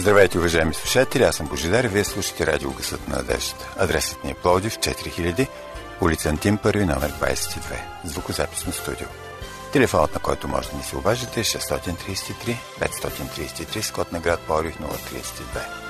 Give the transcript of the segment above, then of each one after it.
Здравейте, уважаеми слушатели, аз съм Божидар и вие слушате радио Гъсът на надеждата. Адресът ни е Плодив 4000, улица Антим, първи номер 22, звукозаписно студио. Телефонът, на който може да ни се обажите е 633 533 с код на град Плодив 032.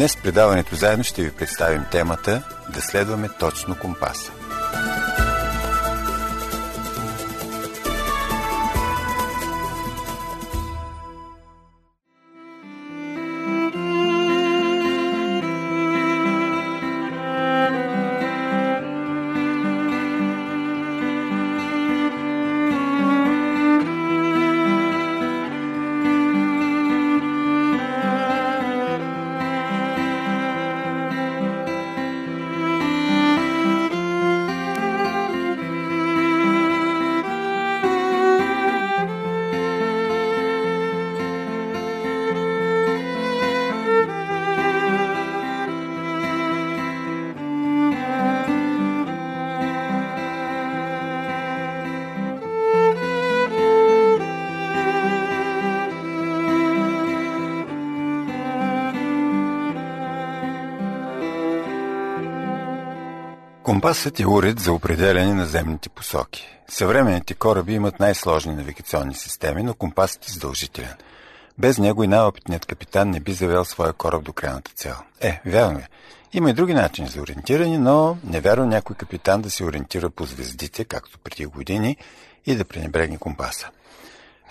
Днес предаването заедно ще ви представим темата да следваме точно компаса. Компасът е уред за определяне на земните посоки. Съвременните кораби имат най-сложни навигационни системи, но компасът е задължителен. Без него и най-опитният капитан не би завел своя кораб до крайната цел. Е, вярно е. Има и други начини за ориентиране, но не вярвам някой капитан да се ориентира по звездите, както преди години, и да пренебрегне компаса.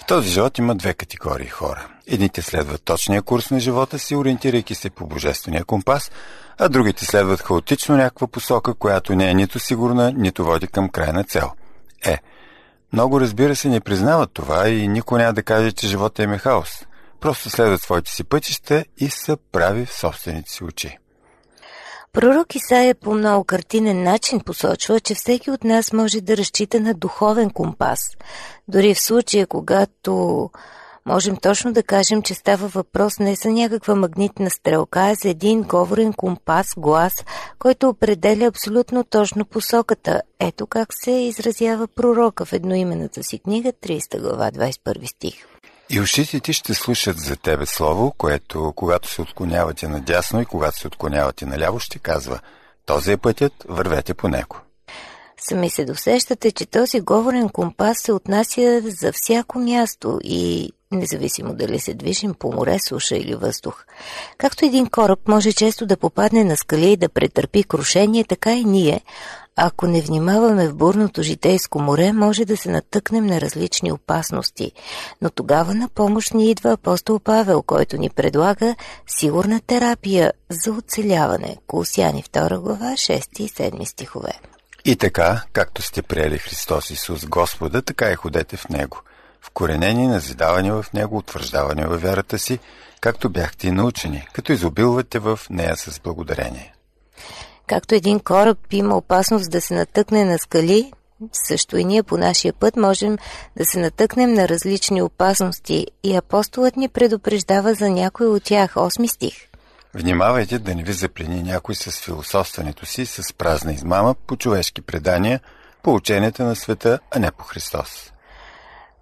В този живот има две категории хора. Едните следват точния курс на живота си, ориентирайки се по божествения компас, а другите следват хаотично някаква посока, която не е нито сигурна, нито води към крайна цел. Е, много разбира се не признават това и никой няма да каже, че живота им е хаос. Просто следват своите си пътища и са прави в собствените си очи. Пророк Исаия по много картинен начин посочва, че всеки от нас може да разчита на духовен компас. Дори в случая, когато можем точно да кажем, че става въпрос не за някаква магнитна стрелка, а за един говорен компас, глас, който определя абсолютно точно посоката. Ето как се изразява пророка в едноимената си книга, 30 глава, 21 стих. И ушите ти ще слушат за тебе слово, което, когато се отклонявате надясно и когато се отклонявате наляво, ще казва «Този е пътят, вървете по него». Сами се досещате, че този говорен компас се отнася за всяко място и независимо дали се движим по море, суша или въздух. Както един кораб може често да попадне на скали и да претърпи крушение, така и ние, ако не внимаваме в бурното житейско море, може да се натъкнем на различни опасности. Но тогава на помощ ни идва апостол Павел, който ни предлага сигурна терапия за оцеляване. Колосяни 2 глава 6 и 7 стихове. И така, както сте приели Христос Исус Господа, така и ходете в Него. Вкоренени, назидавани в Него, утвърждавани във вярата си, както бяхте и научени, като изобилвате в нея с благодарение. Както един кораб има опасност да се натъкне на скали, също и ние по нашия път можем да се натъкнем на различни опасности и апостолът ни предупреждава за някой от тях. Осми стих. Внимавайте да не ви заплени някой с философстването си, с празна измама, по човешки предания, по ученията на света, а не по Христос.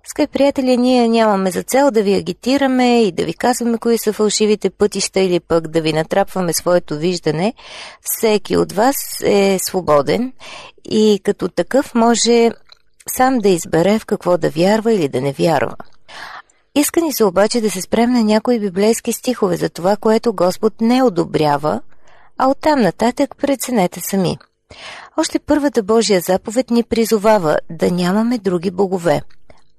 Скъпи приятели, ние нямаме за цел да ви агитираме и да ви казваме кои са фалшивите пътища или пък да ви натрапваме своето виждане. Всеки от вас е свободен и като такъв може сам да избере в какво да вярва или да не вярва. Иска ни се обаче да се спрем на някои библейски стихове за това, което Господ не одобрява, а оттам нататък преценете сами. Още първата Божия заповед ни призовава да нямаме други богове,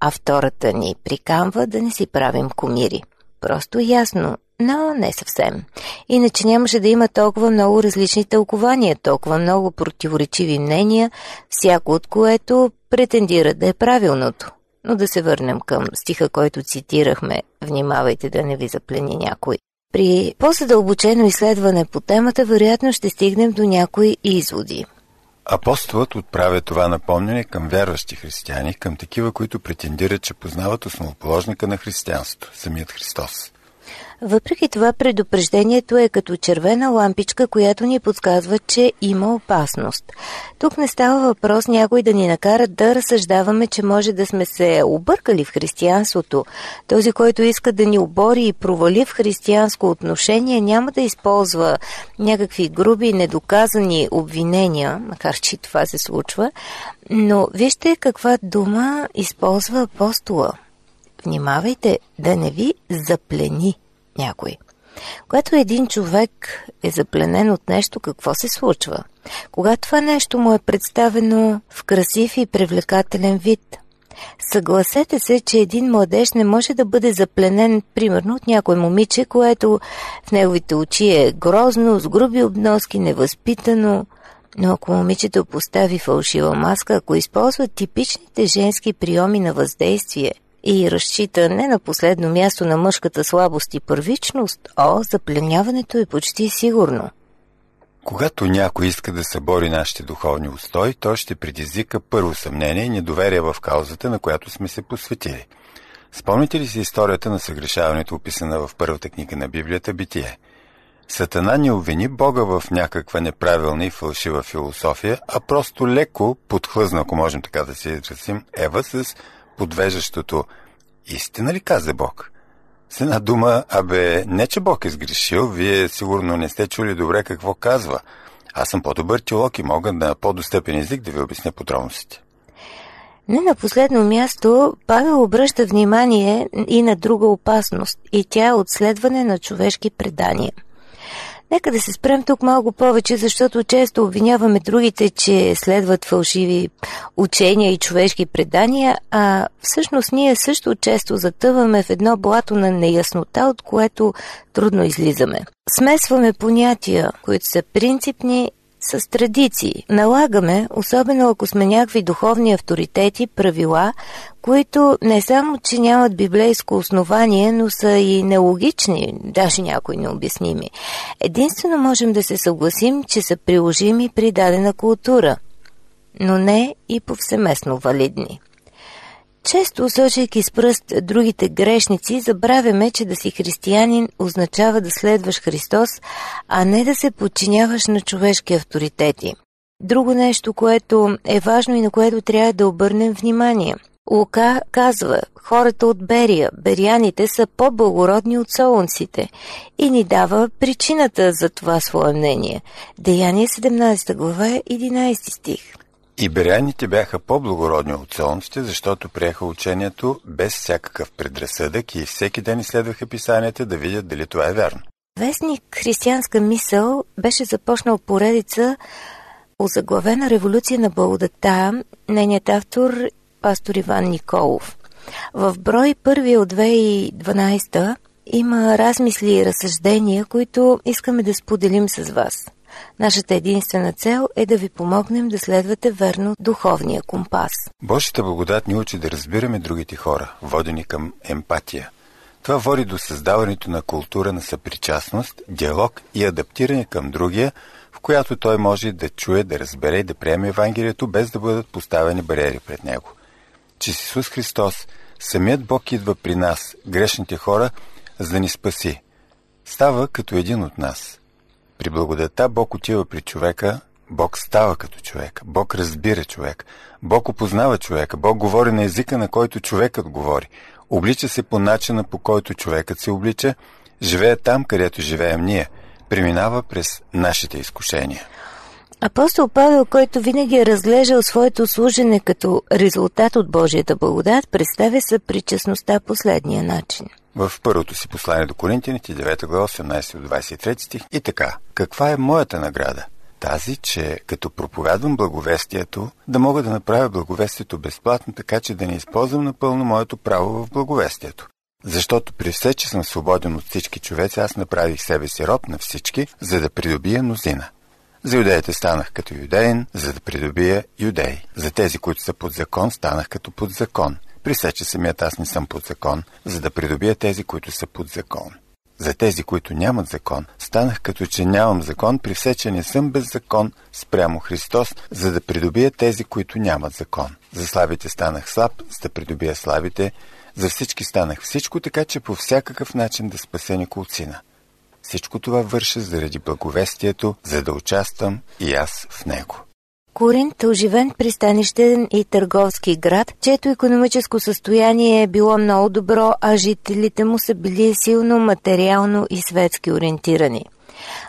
а втората ни прикамва да не си правим комири. Просто ясно, но не съвсем. Иначе нямаше да има толкова много различни тълкования, толкова много противоречиви мнения, всяко от което претендира да е правилното. Но да се върнем към стиха, който цитирахме. Внимавайте да не ви заплени някой. При по-задълбочено изследване по темата, вероятно ще стигнем до някои изводи. Апостолът отправя това напомняне към вярващи християни, към такива, които претендират, че познават основоположника на християнството, самият Христос. Въпреки това предупреждението е като червена лампичка, която ни подсказва, че има опасност. Тук не става въпрос някой да ни накарат да разсъждаваме, че може да сме се объркали в християнството. Този, който иска да ни обори и провали в християнско отношение, няма да използва някакви груби, недоказани обвинения, макар че това се случва, но вижте каква дума използва апостола. Внимавайте да не ви заплени някой. Когато един човек е запленен от нещо, какво се случва? Когато това нещо му е представено в красив и привлекателен вид. Съгласете се, че един младеж не може да бъде запленен, примерно, от някой момиче, което в неговите очи е грозно, с груби обноски, невъзпитано. Но ако момичето постави фалшива маска, ако използва типичните женски приеми на въздействие – и разчита не на последно място на мъжката слабост и първичност, о, запленяването е почти сигурно. Когато някой иска да събори нашите духовни устои, той ще предизвика първо съмнение и недоверие в каузата, на която сме се посветили. Спомните ли си историята на съгрешаването, описана в първата книга на Библията Битие? Сатана не обвини Бога в някаква неправилна и фалшива философия, а просто леко подхлъзна, ако можем така да се изразим, Ева с подвеждащото «Истина ли каза Бог?» С една дума, абе, не че Бог е сгрешил, вие сигурно не сте чули добре какво казва. Аз съм по-добър теолог и мога на по-достъпен език да ви обясня подробностите. Не на последно място, Павел обръща внимание и на друга опасност, и тя е отследване на човешки предания – Нека да се спрем тук малко повече, защото често обвиняваме другите, че следват фалшиви учения и човешки предания, а всъщност ние също често затъваме в едно блато на неяснота, от което трудно излизаме. Смесваме понятия, които са принципни с традиции. Налагаме, особено ако сме някакви духовни авторитети, правила, които не само, че нямат библейско основание, но са и нелогични, даже някои необясними. Единствено можем да се съгласим, че са приложими при дадена култура, но не и повсеместно валидни. Често, сочейки с пръст другите грешници, забравяме, че да си християнин означава да следваш Христос, а не да се подчиняваш на човешки авторитети. Друго нещо, което е важно и на което трябва да обърнем внимание. Лука казва, хората от Берия, беряните са по-благородни от солунците и ни дава причината за това свое мнение. Деяние 17 глава 11 стих. Иберяните бяха по-благородни от солнците, защото приеха учението без всякакъв предразсъдък и всеки ден изследваха писанията да видят дали това е вярно. Вестник Християнска мисъл беше започнал поредица озаглавена революция на благодата, нейният автор пастор Иван Николов. В брой първи от 2012 има размисли и разсъждения, които искаме да споделим с вас – Нашата единствена цел е да ви помогнем да следвате верно духовния компас. Божията благодат ни учи да разбираме другите хора, водени към емпатия. Това води до създаването на култура на съпричастност, диалог и адаптиране към другия, в която той може да чуе, да разбере и да приеме Евангелието, без да бъдат поставени бариери пред него. Че с Исус Христос, самият Бог идва при нас, грешните хора, за да ни спаси. Става като един от нас – при благодата Бог отива при човека, Бог става като човек, Бог разбира човек, Бог опознава човека, Бог говори на езика, на който човекът говори, облича се по начина, по който човекът се облича, живее там, където живеем ние, преминава през нашите изкушения. Апостол Павел, който винаги е разглеждал своето служене като резултат от Божията благодат, представя съпричастността последния начин. В първото си послание до Коринтияните, 9 глава, 18 до 23 стих. И така, каква е моята награда? Тази, че като проповядвам благовестието, да мога да направя благовестието безплатно, така че да не използвам напълно моето право в благовестието. Защото при все, че съм свободен от всички човеци, аз направих себе си роб на всички, за да придобия мнозина. За юдеите станах като юдеин, за да придобия юдеи. За тези, които са под закон, станах като под закон. При все, че самият аз не съм под закон, за да придобия тези, които са под закон. За тези, които нямат закон, станах като че нямам закон, при все, че не съм без закон спрямо Христос, за да придобия тези, които нямат закон. За слабите станах слаб, за да придобия слабите, за всички станах всичко, така че по всякакъв начин да спася Николцина. Всичко това върша заради благовестието, за да участвам и аз в него. Коринт оживен пристанищен и търговски град, чието економическо състояние е било много добро, а жителите му са били силно материално и светски ориентирани.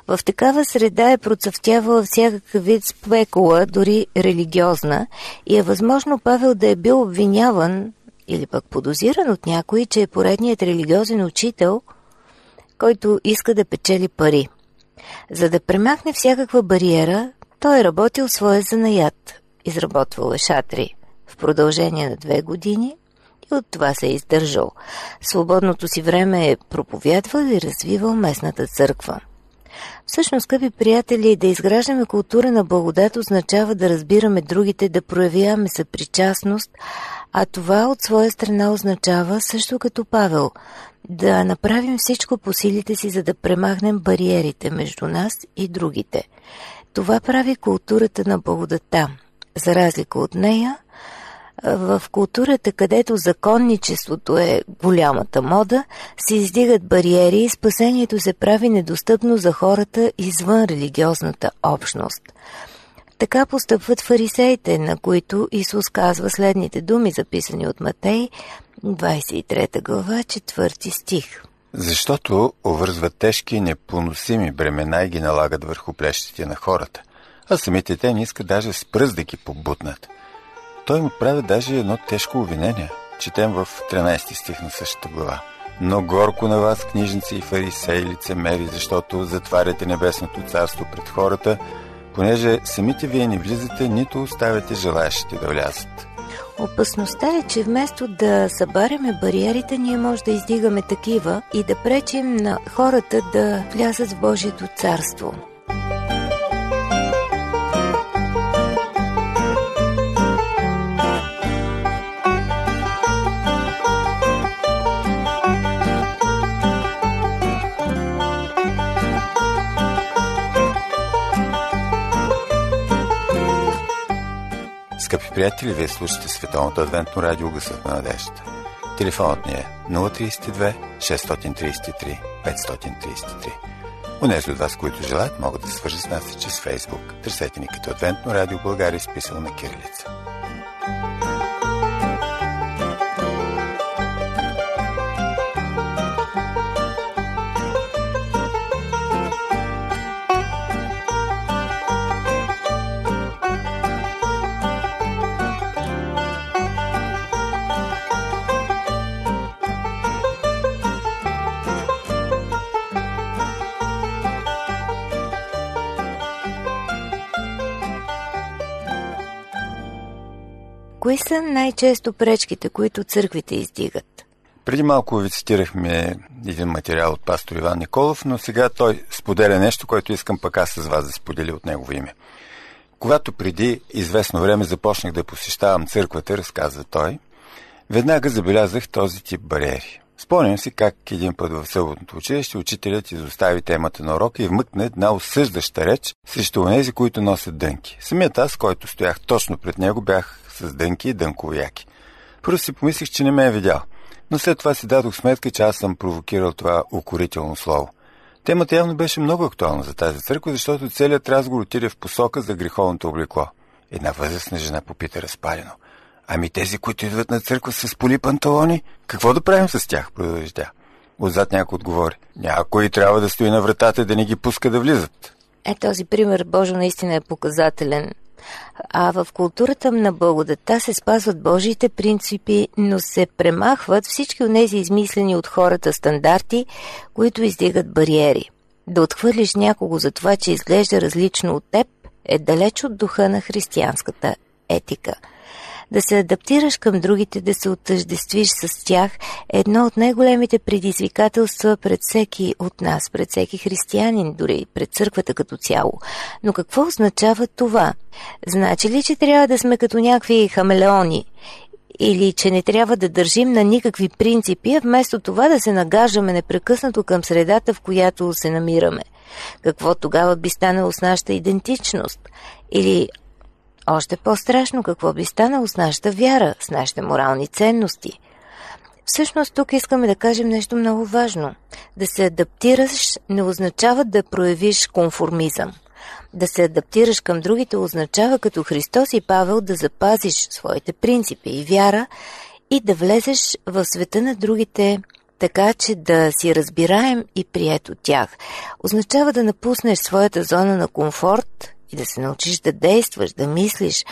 В такава среда е процъфтявала всякакъв вид спекула, дори религиозна, и е възможно Павел да е бил обвиняван или пък подозиран от някой, че е поредният религиозен учител, който иска да печели пари. За да премахне всякаква бариера, той е работил своя занаят, изработвал е шатри в продължение на две години и от това се е издържал. Свободното си време е проповядвал и развивал местната църква. Всъщност, скъпи приятели, да изграждаме култура на благодат означава да разбираме другите, да проявяваме съпричастност, а това от своя страна означава, също като Павел, да направим всичко по силите си, за да премахнем бариерите между нас и другите. Това прави културата на благодата. За разлика от нея, в културата, където законничеството е голямата мода, се издигат бариери и спасението се прави недостъпно за хората извън религиозната общност. Така постъпват фарисеите, на които Исус казва следните думи, записани от Матей, 23 глава, 4 стих. Защото овързват тежки непоносими бремена и ги налагат върху плещите на хората, а самите те не искат даже с пръст да ги побутнат. Той му прави даже едно тежко обвинение. Четем в 13 стих на същата глава. Но горко на вас, книжници и фарисеи, лицемери, защото затваряте небесното царство пред хората, понеже самите вие не влизате, нито оставяте желаящите да влязат. Опасността е, че вместо да събаряме бариерите, ние може да издигаме такива и да пречим на хората да влязат в Божието царство. Приятели, вие слушате Световното адвентно радио Гъсът на надеждата. Телефонът ни е 032 633 533. Унези от вас, които желаят, могат да свържат с нас чрез Фейсбук. Търсете ни като Адвентно радио България, изписано на кирилица. Са най-често пречките, които църквите издигат? Преди малко ви цитирахме един материал от пастор Иван Николов, но сега той споделя нещо, което искам пък аз с вас да споделя от негово име. Когато преди известно време започнах да посещавам църквата, разказва той, веднага забелязах този тип бариери. Спомням си как един път в съботното училище учителят изостави темата на урока и вмъкна една осъждаща реч срещу онези, които носят дънки. Самият аз, който стоях точно пред него, бях с дънки и дънковяки. Първо си помислих, че не ме е видял, но след това си дадох сметка, че аз съм провокирал това укорително слово. Темата явно беше много актуална за тази църква, защото целият разговор отиде в посока за греховното облекло. Една възрастна жена попита разпалено. Ами тези, които идват на църква с поли панталони, какво да правим с тях, продължи тя. Отзад някой отговори. Някой трябва да стои на вратата и да не ги пуска да влизат. Е, този пример, Божо, наистина е показателен. А в културата на благодата се спазват Божиите принципи, но се премахват всички от тези измислени от хората стандарти, които издигат бариери. Да отхвърлиш някого за това, че изглежда различно от теб, е далеч от духа на християнската етика – да се адаптираш към другите, да се отъждествиш с тях е едно от най-големите предизвикателства пред всеки от нас, пред всеки християнин, дори пред църквата като цяло. Но какво означава това? Значи ли, че трябва да сме като някакви хамелеони? Или че не трябва да държим на никакви принципи, а вместо това да се нагажаме непрекъснато към средата, в която се намираме? Какво тогава би станало с нашата идентичност? Или още по-страшно какво би станало с нашата вяра, с нашите морални ценности. Всъщност тук искаме да кажем нещо много важно. Да се адаптираш не означава да проявиш конформизъм. Да се адаптираш към другите означава като Христос и Павел да запазиш своите принципи и вяра и да влезеш в света на другите така, че да си разбираем и прият от тях. Означава да напуснеш своята зона на комфорт и да се научиш да действаш, да мислиш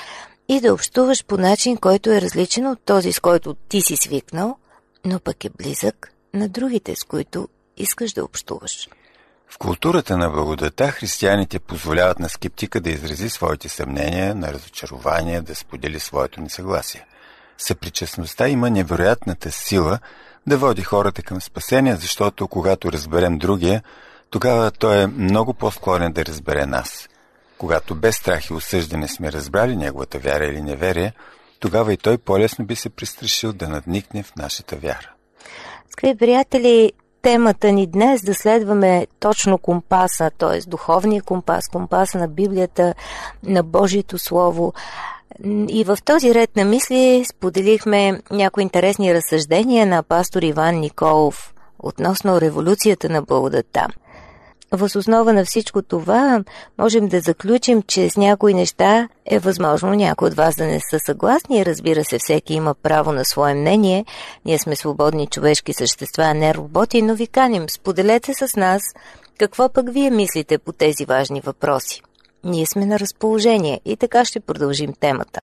и да общуваш по начин, който е различен от този, с който ти си свикнал, но пък е близък на другите, с които искаш да общуваш. В културата на благодата християните позволяват на скептика да изрази своите съмнения, на разочарование, да сподели своето несъгласие. Съпричастността има невероятната сила да води хората към спасение, защото когато разберем другия, тогава той е много по-склонен да разбере нас – когато без страх и осъждане сме разбрали неговата вяра или неверие, тогава и той по-лесно би се пристрашил да надникне в нашата вяра. Скъпи приятели, темата ни днес да следваме точно компаса, т.е. духовния компас, компаса на Библията, на Божието Слово. И в този ред на мисли споделихме някои интересни разсъждения на пастор Иван Николов относно революцията на благодата – Въз основа на всичко това можем да заключим, че с някои неща е възможно някои от вас да не са съгласни. Разбира се, всеки има право на свое мнение. Ние сме свободни човешки същества, а не роботи, но ви каним, споделете с нас какво пък вие мислите по тези важни въпроси. Ние сме на разположение и така ще продължим темата.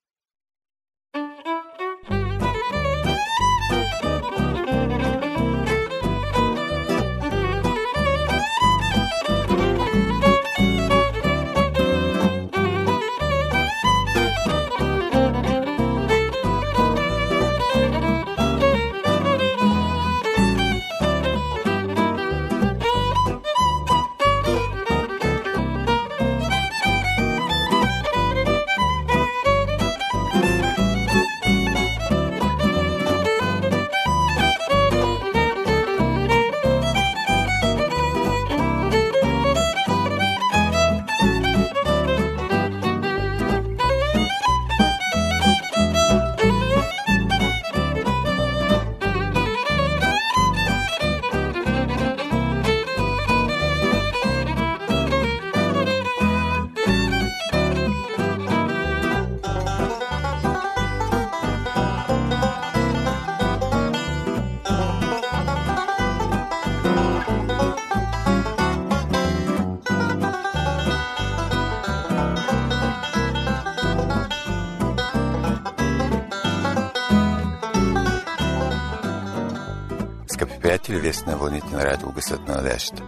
Вие сте на вълните на радио Гъсът на надеждата.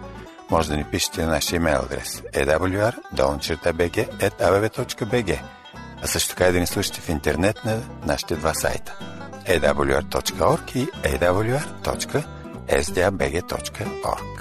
Може да ни пишете на нашия имейл адрес awr.bg.abv.bg а също така и да ни слушате в интернет на нашите два сайта. awr.org и awr.sdabg.org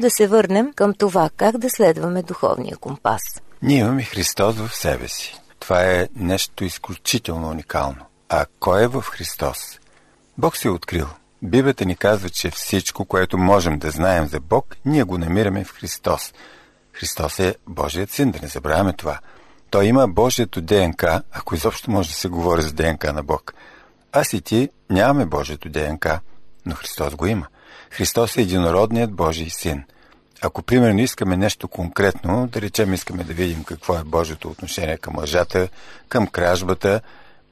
да се върнем към това как да следваме духовния компас. Ние имаме Христос в себе си. Това е нещо изключително уникално. А кой е в Христос? Бог се е открил. Библията ни казва, че всичко, което можем да знаем за Бог, ние го намираме в Христос. Христос е Божият син, да не забравяме това. Той има Божието ДНК, ако изобщо може да се говори за ДНК на Бог. Аз и ти нямаме Божието ДНК, но Христос го има. Христос е единородният Божий син. Ако, примерно, искаме нещо конкретно, да речем искаме да видим какво е Божието отношение към лъжата, към кражбата,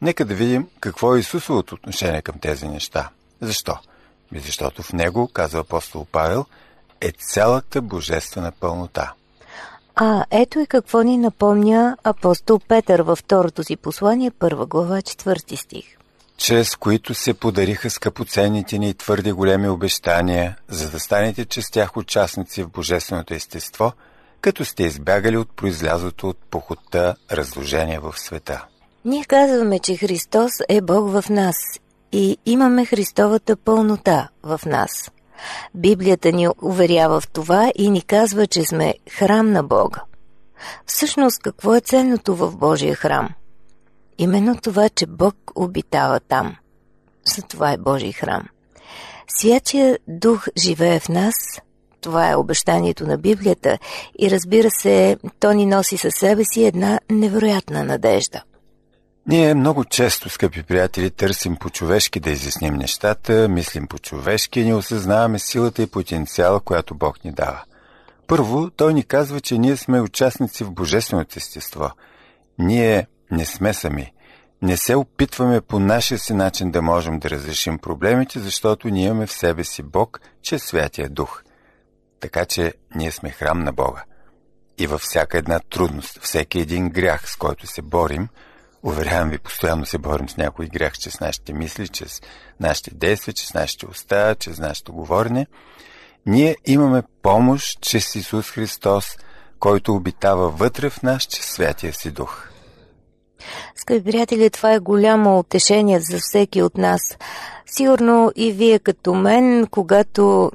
нека да видим какво е Исусовото отношение към тези неща. Защо? Защото в него, казва апостол Павел, е цялата божествена пълнота. А ето и какво ни напомня апостол Петър във второто си послание, първа глава, четвърти стих. Чрез които се подариха скъпоценните ни твърде големи обещания, за да станете чрез тях участници в божественото естество, като сте избягали от произлязото от похота разложение в света. Ние казваме, че Христос е Бог в нас и имаме Христовата пълнота в нас. Библията ни уверява в това и ни казва, че сме храм на Бога. Всъщност, какво е ценното в Божия храм? Именно това, че Бог обитава там. За това е Божий храм. Святия Дух живее в нас. Това е обещанието на Библията и разбира се, то ни носи със себе си една невероятна надежда. Ние много често, скъпи приятели, търсим по-човешки да изясним нещата, мислим по-човешки и не осъзнаваме силата и потенциала, която Бог ни дава. Първо, Той ни казва, че ние сме участници в Божественото естество. Ние не сме сами. Не се опитваме по нашия си начин да можем да разрешим проблемите, защото ние имаме в себе си Бог, че е Святия Дух. Така че ние сме храм на Бога. И във всяка една трудност, всеки един грях, с който се борим – Уверявам ви, постоянно се борим с някой грях, че с нашите мисли, чрез нашите действия, чрез нашите уста, чрез нашето говорене. Ние имаме помощ чрез Исус Христос, който обитава вътре в нас, чрез Святия си Дух. Скъпи приятели, това е голямо утешение за всеки от нас. Сигурно и вие като мен, когато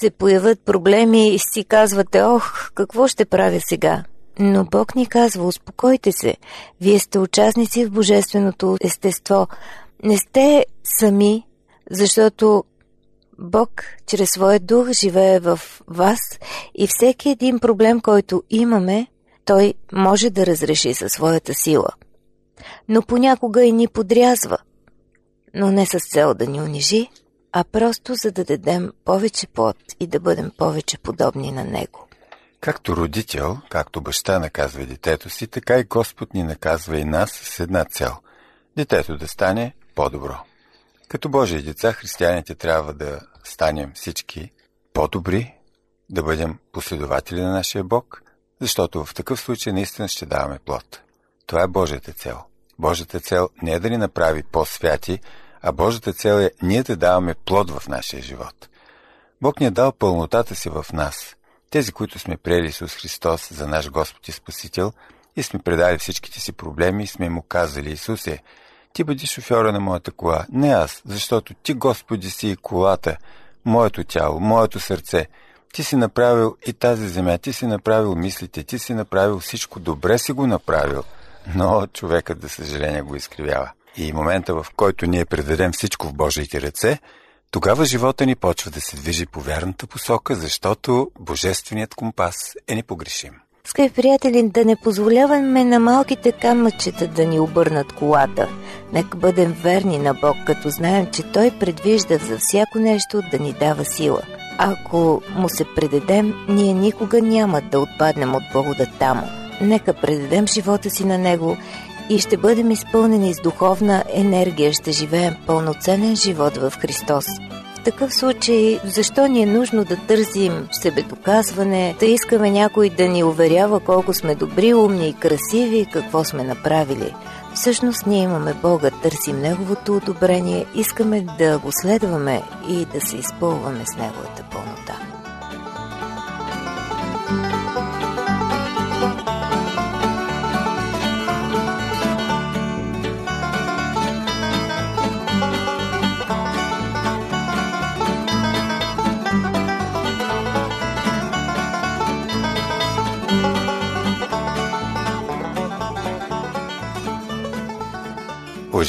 се появят проблеми, си казвате, ох, какво ще правя сега? Но Бог ни казва, успокойте се, вие сте участници в Божественото естество. Не сте сами, защото Бог чрез своя дух живее в вас и всеки един проблем, който имаме, той може да разреши със своята сила. Но понякога и ни подрязва, но не с цел да ни унижи, а просто за да дадем повече плод и да бъдем повече подобни на Него. Както родител, както баща наказва детето си, така и Господ ни наказва и нас с една цел – детето да стане по-добро. Като Божии деца, християните трябва да станем всички по-добри, да бъдем последователи на нашия Бог, защото в такъв случай наистина ще даваме плод. Това е Божията цел. Божията цел не е да ни направи по-святи, а Божията цел е ние да даваме плод в нашия живот. Бог ни е дал пълнотата си в нас – тези, които сме приели Исус Христос за наш Господ и Спасител и сме предали всичките си проблеми и сме му казали Исусе, ти бъди шофьора на моята кола, не аз, защото ти, Господи, си и колата, моето тяло, моето сърце. Ти си направил и тази земя, ти си направил мислите, ти си направил всичко, добре си го направил, но човекът, за съжаление, го изкривява. И момента, в който ние предадем всичко в Божиите ръце, тогава живота ни почва да се движи по вярната посока, защото Божественият компас е непогрешим. Скъпи приятели, да не позволяваме на малките камъчета да ни обърнат колата. Нека бъдем верни на Бог, като знаем, че Той предвижда за всяко нещо да ни дава сила. Ако му се предадем, ние никога няма да отпаднем от благодата му. Нека предадем живота си на Него и ще бъдем изпълнени с духовна енергия, ще живеем пълноценен живот в Христос. В такъв случай, защо ни е нужно да търсим себедоказване, да искаме някой да ни уверява колко сме добри, умни и красиви, какво сме направили? Всъщност ние имаме Бога, търсим Неговото одобрение, искаме да го следваме и да се изпълваме с Неговата пълнота.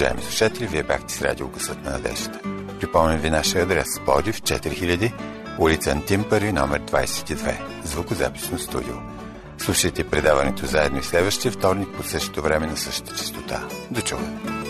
Уважаеми слушатели, вие бяхте с радио Гъсът на надеждата. Припомням ви нашия адрес Бодив 4000, улица Антим първи, номер 22, звукозаписно студио. Слушайте предаването заедно и следващия вторник по същото време на същата частота. До чуване!